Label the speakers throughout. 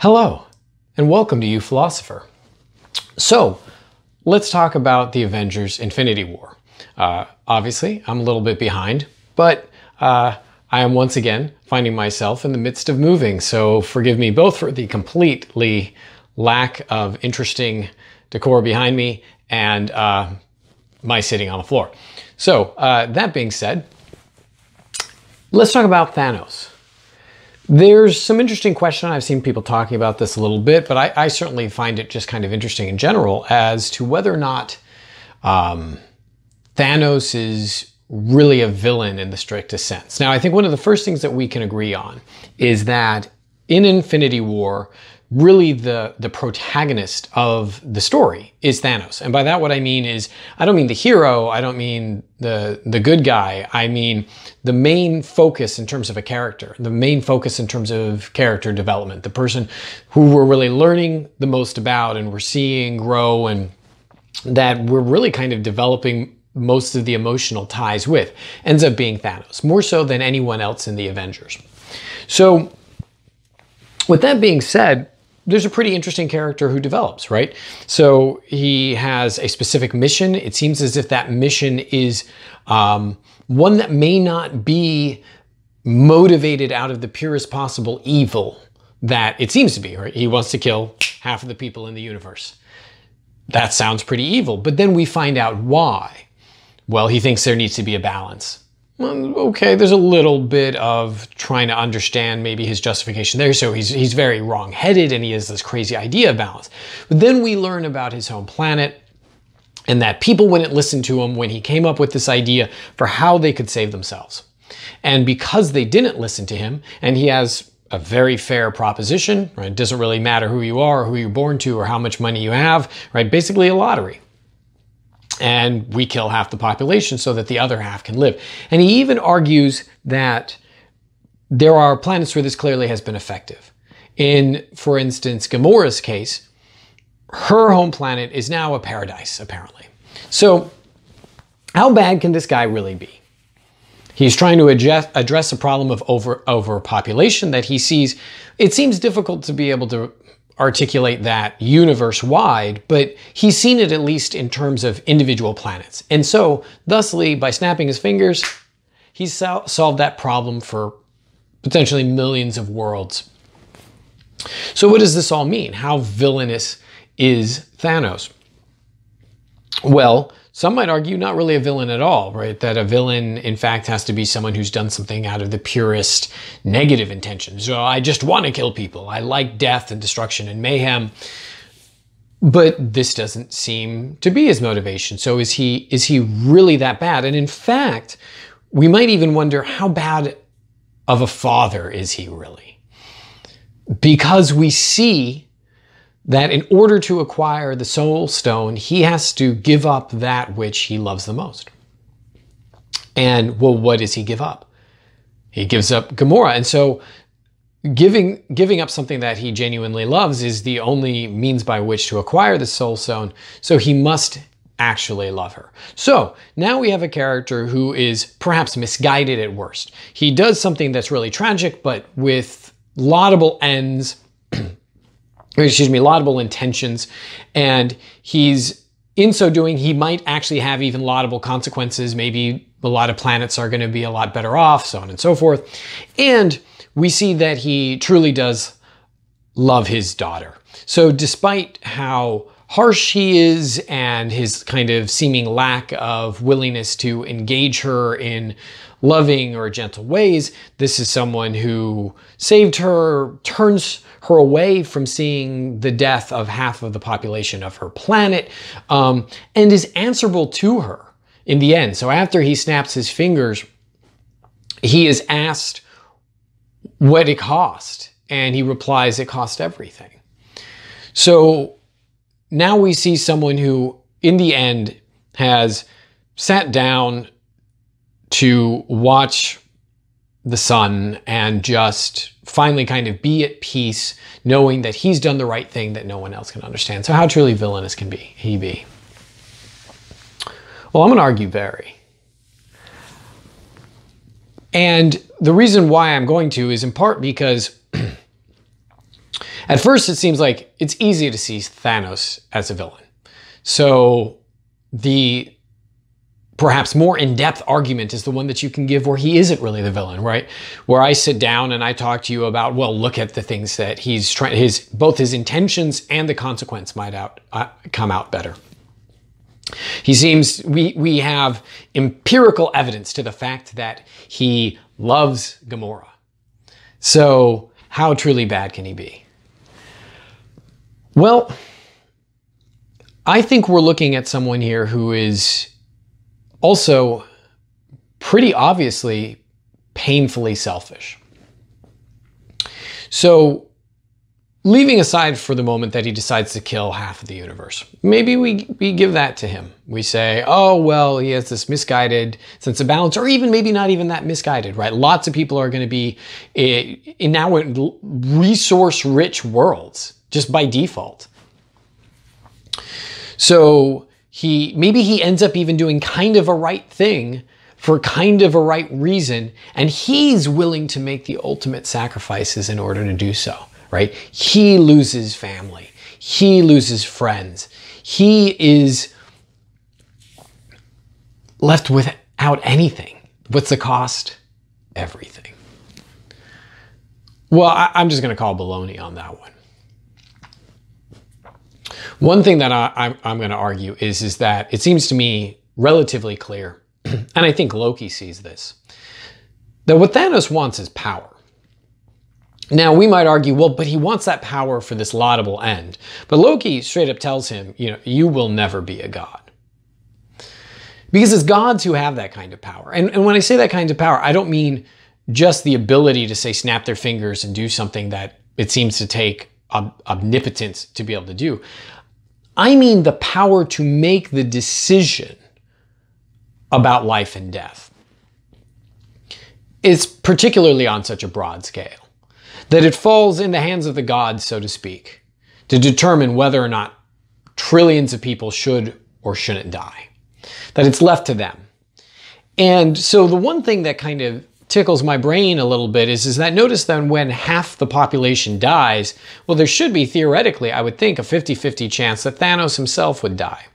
Speaker 1: Hello, and welcome to uPhilosopher. So, let's talk about the Avengers Infinity War. Uh, obviously, I'm a little bit behind, but uh, I am once again finding myself in the midst of moving, so forgive me both for the completely lack of interesting decor behind me and uh, my sitting on the floor. So, uh, that being said, let's talk about Thanos. There's some interesting question. I've seen people talking about this a little bit, but I, I certainly find it just kind of interesting in general as to whether or not um, Thanos is really a villain in the strictest sense. Now, I think one of the first things that we can agree on is that in Infinity War, really the the protagonist of the story is Thanos. And by that what I mean is I don't mean the hero, I don't mean the the good guy. I mean the main focus in terms of a character, the main focus in terms of character development, the person who we're really learning the most about and we're seeing grow and that we're really kind of developing most of the emotional ties with ends up being Thanos, more so than anyone else in the Avengers. So with that being said, there's a pretty interesting character who develops, right? So he has a specific mission. It seems as if that mission is um, one that may not be motivated out of the purest possible evil that it seems to be, right? He wants to kill half of the people in the universe. That sounds pretty evil, but then we find out why. Well, he thinks there needs to be a balance okay, there's a little bit of trying to understand maybe his justification there. So he's, he's very wrong headed and he has this crazy idea of balance. But then we learn about his home planet and that people wouldn't listen to him when he came up with this idea for how they could save themselves. And because they didn't listen to him, and he has a very fair proposition, right? It doesn't really matter who you are, who you're born to, or how much money you have, right? Basically a lottery and we kill half the population so that the other half can live. And he even argues that there are planets where this clearly has been effective. In, for instance, Gamora's case, her home planet is now a paradise, apparently. So, how bad can this guy really be? He's trying to address, a problem of over overpopulation that he sees. It seems difficult to be able to articulate that universe wide, but he's seen it at least in terms of individual planets. And so, thusly, by snapping his fingers, he's sol solved that problem for potentially millions of worlds. So, what does this all mean? How villainous is Thanos? Well, some might argue not really a villain at all, right? That a villain, in fact, has to be someone who's done something out of the purest negative intention. So I just want to kill people. I like death and destruction and mayhem. But this doesn't seem to be his motivation. So is he is he really that bad? And in fact, we might even wonder how bad of a father is he really? Because we see that in order to acquire the soul stone, he has to give up that which he loves the most. And well, what does he give up? He gives up Gamora. And so giving giving up something that he genuinely loves is the only means by which to acquire the soul stone. So he must actually love her. So now we have a character who is perhaps misguided at worst. He does something that's really tragic, but with laudable ends excuse me, laudable intentions. And he's, in so doing, he might actually have even laudable consequences. Maybe a lot of planets are going to be a lot better off, so on and so forth. And we see that he truly does love his daughter. So despite how harsh he is and his kind of seeming lack of willingness to engage her in loving or gentle ways, this is someone who saved her, turns her away from seeing the death of half of the population of her planet, um, and is answerable to her in the end. So after he snaps his fingers, he is asked what it cost, and he replies, It cost everything. So now we see someone who, in the end, has sat down to watch the sun and just finally kind of be at peace, knowing that he's done the right thing that no one else can understand. So, how truly villainous can be he be? Well, I'm going to argue very. And the reason why I'm going to is in part because At first, it seems like it's easy to see Thanos as a villain. So the perhaps more in-depth argument is the one that you can give where he isn't really the villain, right? Where I sit down and I talk to you about, well, look at the things that he's trying, his both his intentions and the consequence might out uh, come out better. He seems we we have empirical evidence to the fact that he loves Gamora. So how truly bad can he be? Well, I think we're looking at someone here who is also pretty obviously painfully selfish. So, leaving aside for the moment that he decides to kill half of the universe, maybe we, we give that to him. We say, oh, well, he has this misguided sense of balance, or even maybe not even that misguided, right? Lots of people are going to be eh, in now resource rich worlds just by default. So, he maybe he ends up even doing kind of a right thing for kind of a right reason and he's willing to make the ultimate sacrifices in order to do so right? He loses family. He loses friends. He is left without anything. What's the cost? Everything. Well I, am just going to call baloney on that one one thing that I, am going to argue is, is that it seems to me relatively clear, and I think Loki sees this, that what Thanos wants is power. Now, we might argue, well, but he wants that power for this laudable end. But Loki straight up tells him, you know, you will never be a god. Because it's gods who have that kind of power. And, and when I say that kind of power, I don't mean just the ability to say snap their fingers and do something that it seems to take omnipotence to be able to do. I mean the power to make the decision about life and death. It's particularly on such a broad scale that it falls in the hands of the gods, so to speak, to determine whether or not trillions of people should or shouldn't die. That it's left to them. And so the one thing that kind of tickles my brain a little bit is, is that notice then when half the population dies, well, there should be theoretically, I would think, a 50 50 chance that Thanos himself would die.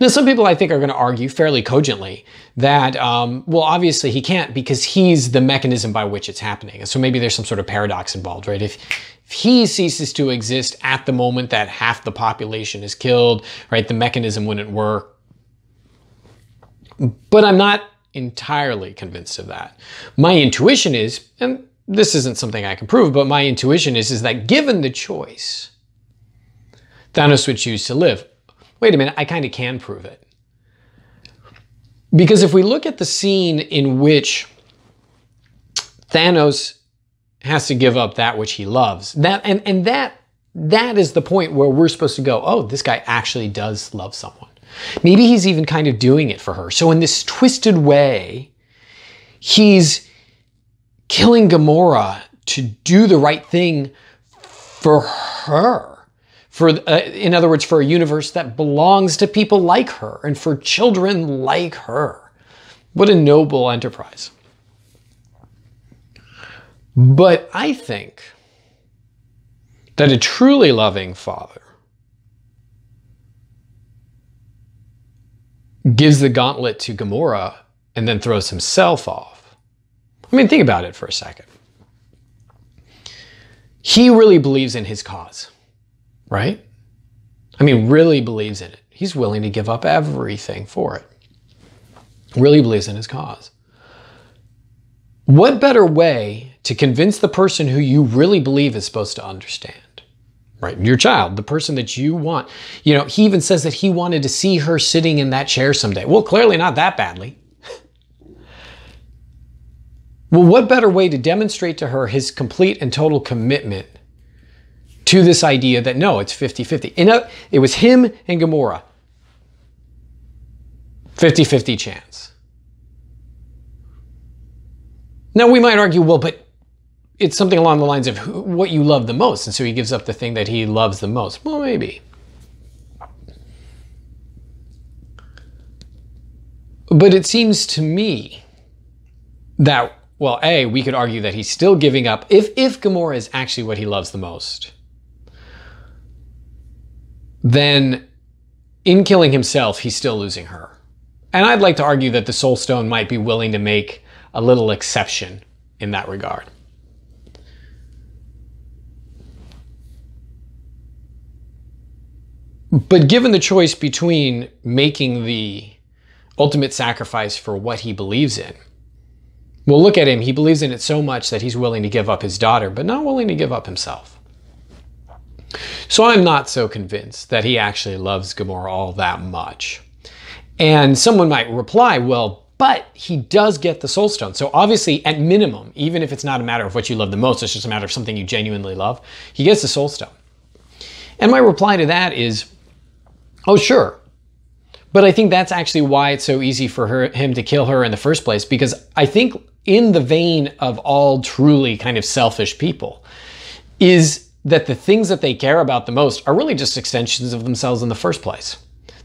Speaker 1: Now, some people I think are going to argue fairly cogently that, um, well, obviously he can't because he's the mechanism by which it's happening. So maybe there's some sort of paradox involved, right? If, if he ceases to exist at the moment that half the population is killed, right, the mechanism wouldn't work. But I'm not entirely convinced of that. My intuition is, and this isn't something I can prove, but my intuition is, is that given the choice, Thanos would choose to live. Wait a minute, I kind of can prove it. Because if we look at the scene in which Thanos has to give up that which he loves, that and, and that that is the point where we're supposed to go, oh, this guy actually does love someone. Maybe he's even kind of doing it for her. So, in this twisted way, he's killing Gamora to do the right thing for her. For, uh, in other words, for a universe that belongs to people like her and for children like her. What a noble enterprise. But I think that a truly loving father gives the gauntlet to Gamora and then throws himself off. I mean, think about it for a second. He really believes in his cause, right? I mean, really believes in it. He's willing to give up everything for it. Really believes in his cause. What better way to convince the person who you really believe is supposed to understand? Right? Your child, the person that you want. You know, he even says that he wanted to see her sitting in that chair someday. Well, clearly not that badly. well, what better way to demonstrate to her his complete and total commitment to this idea that no, it's 50 50. It was him and Gamora. 50 50 chance. Now, we might argue, well, but it's something along the lines of who, what you love the most. And so he gives up the thing that he loves the most. Well, maybe. But it seems to me that, well, A, we could argue that he's still giving up, if, if Gamora is actually what he loves the most, then in killing himself, he's still losing her. And I'd like to argue that the Soul Stone might be willing to make a little exception in that regard. But given the choice between making the ultimate sacrifice for what he believes in, well, look at him. He believes in it so much that he's willing to give up his daughter, but not willing to give up himself. So I'm not so convinced that he actually loves Gamora all that much. And someone might reply, well, but he does get the Soul Stone. So obviously, at minimum, even if it's not a matter of what you love the most, it's just a matter of something you genuinely love, he gets the Soul Stone. And my reply to that is, oh, sure. But I think that's actually why it's so easy for her, him to kill her in the first place, because I think in the vein of all truly kind of selfish people is that the things that they care about the most are really just extensions of themselves in the first place.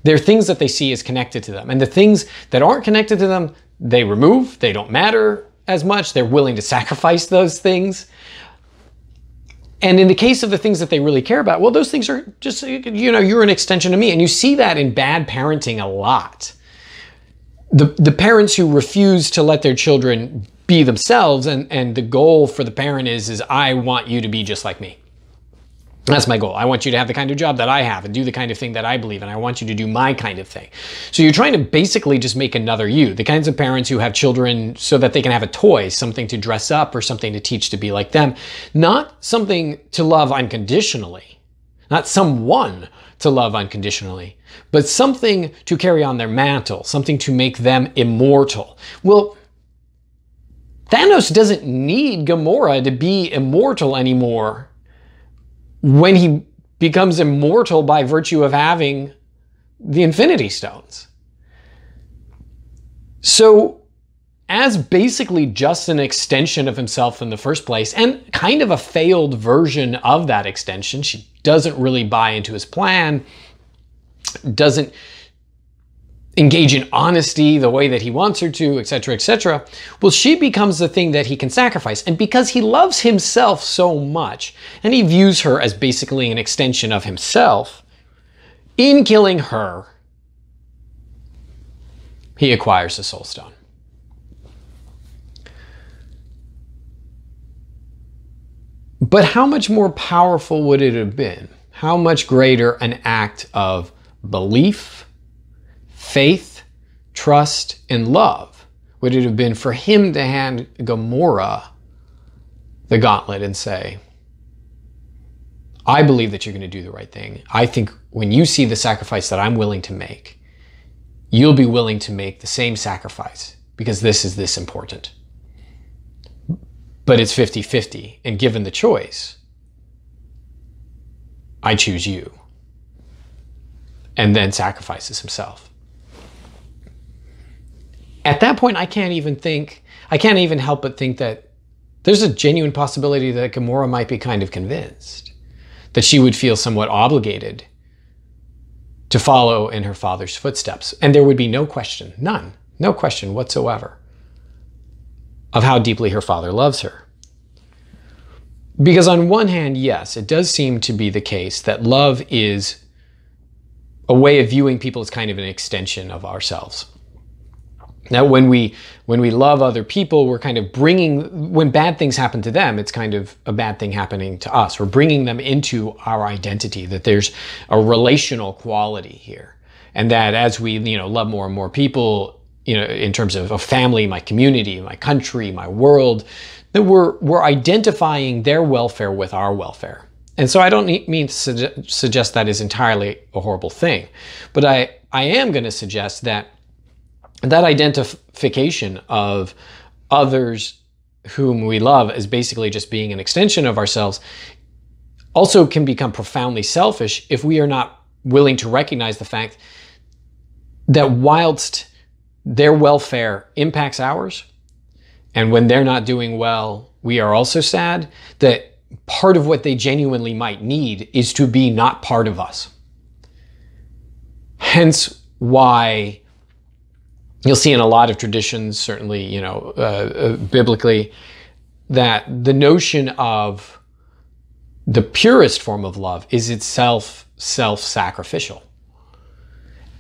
Speaker 1: They're things that they see as connected to them. And the things that aren't connected to them, they remove, they don't matter as much, they're willing to sacrifice those things. And in the case of the things that they really care about, well, those things are just, you know, you're an extension of me. And you see that in bad parenting a lot. The, the parents who refuse to let their children be themselves and, and the goal for the parent is, is I want you to be just like me. That's my goal. I want you to have the kind of job that I have and do the kind of thing that I believe in. I want you to do my kind of thing. So you're trying to basically just make another you. The kinds of parents who have children so that they can have a toy, something to dress up or something to teach to be like them. Not something to love unconditionally. Not someone to love unconditionally, but something to carry on their mantle, something to make them immortal. Well, Thanos doesn't need Gamora to be immortal anymore when he becomes immortal by virtue of having the Infinity Stones. So, as basically just an extension of himself in the first place, and kind of a failed version of that extension, she doesn't really buy into his plan, doesn't engage in honesty the way that he wants her to, etc., etc. Well, she becomes the thing that he can sacrifice. And because he loves himself so much, and he views her as basically an extension of himself, in killing her, he acquires the Soul Stone. But how much more powerful would it have been? How much greater an act of belief? Faith, trust, and love would it have been for him to hand Gamora the gauntlet and say, I believe that you're going to do the right thing. I think when you see the sacrifice that I'm willing to make, you'll be willing to make the same sacrifice because this is this important. But it's 50 50. And given the choice, I choose you. And then sacrifices himself at that point, I can't even think, I can't even help but think that there's a genuine possibility that Gamora might be kind of convinced that she would feel somewhat obligated to follow in her father's footsteps. And there would be no question, none, no question whatsoever of how deeply her father loves her. Because on one hand, yes, it does seem to be the case that love is a way of viewing people as kind of an extension of ourselves. Now, when we when we love other people, we're kind of bringing when bad things happen to them, it's kind of a bad thing happening to us. We're bringing them into our identity. That there's a relational quality here, and that as we you know love more and more people, you know, in terms of a family, my community, my country, my world, that we're we're identifying their welfare with our welfare. And so I don't mean to suggest that is entirely a horrible thing, but I I am going to suggest that that identification of others whom we love as basically just being an extension of ourselves also can become profoundly selfish if we are not willing to recognize the fact that whilst their welfare impacts ours, and when they're not doing well, we are also sad, that part of what they genuinely might need is to be not part of us. Hence why you'll see in a lot of traditions, certainly, you know, uh, uh, biblically, that the notion of the purest form of love is itself self sacrificial.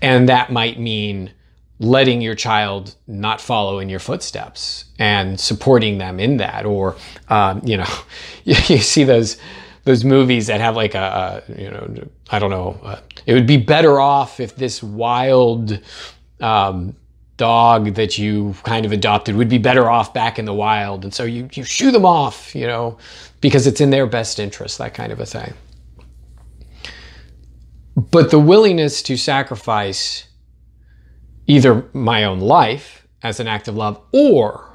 Speaker 1: And that might mean letting your child not follow in your footsteps and supporting them in that. Or, um, you know, you, you, see those. Those movies that have like a, a you know, I don't know, uh, it would be better off if this wild um, dog that you kind of adopted would be better off back in the wild. And so you, you shoo them off, you know, because it's in their best interest, that kind of a thing. But the willingness to sacrifice either my own life as an act of love or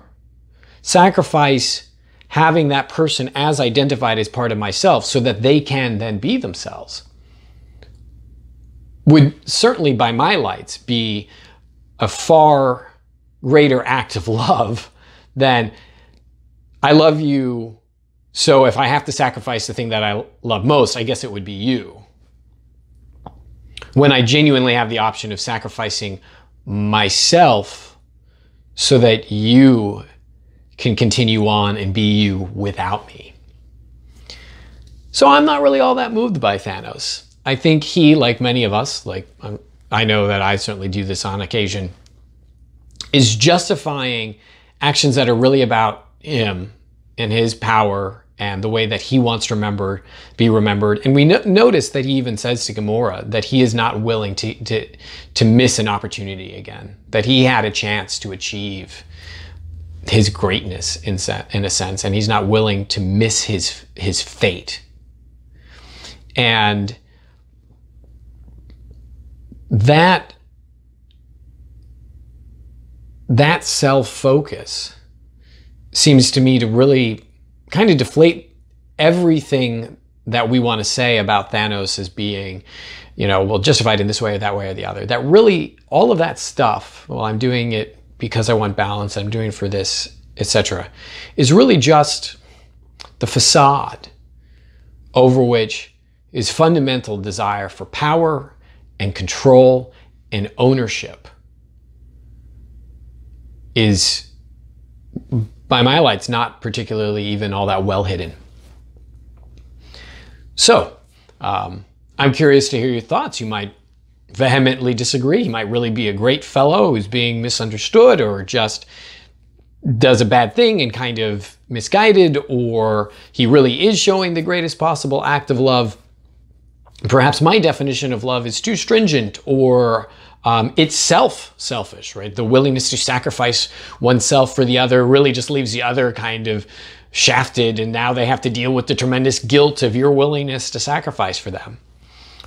Speaker 1: sacrifice having that person as identified as part of myself so that they can then be themselves would certainly by my lights be a far greater act of love than I love you. So if I have to sacrifice the thing that I love most, I guess it would be you. When I genuinely have the option of sacrificing myself so that you can continue on and be you without me. So I'm not really all that moved by Thanos. I think he, like many of us, like um, I know that I certainly do this on occasion, is justifying actions that are really about him and his power and the way that he wants to remember be remembered. And we no- notice that he even says to Gamora that he is not willing to, to to miss an opportunity again. That he had a chance to achieve his greatness in se- in a sense, and he's not willing to miss his his fate. And that that self focus seems to me to really kind of deflate everything that we want to say about Thanos as being, you know, well, justified in this way or that way or the other. That really, all of that stuff, well, I'm doing it because I want balance, I'm doing it for this, etc., is really just the facade over which is fundamental desire for power and control and ownership is, by my lights, not particularly even all that well hidden. So, um, I'm curious to hear your thoughts. You might vehemently disagree. He might really be a great fellow who's being misunderstood or just does a bad thing and kind of misguided, or he really is showing the greatest possible act of love perhaps my definition of love is too stringent or um, itself selfish, right? The willingness to sacrifice oneself for the other really just leaves the other kind of shafted, and now they have to deal with the tremendous guilt of your willingness to sacrifice for them.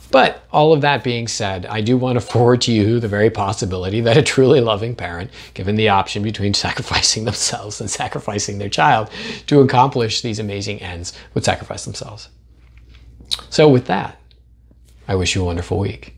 Speaker 1: But all of that being said, I do want to forward to you the very possibility that a truly loving parent, given the option between sacrificing themselves and sacrificing their child to accomplish these amazing ends, would sacrifice themselves. So, with that, I wish you a wonderful week.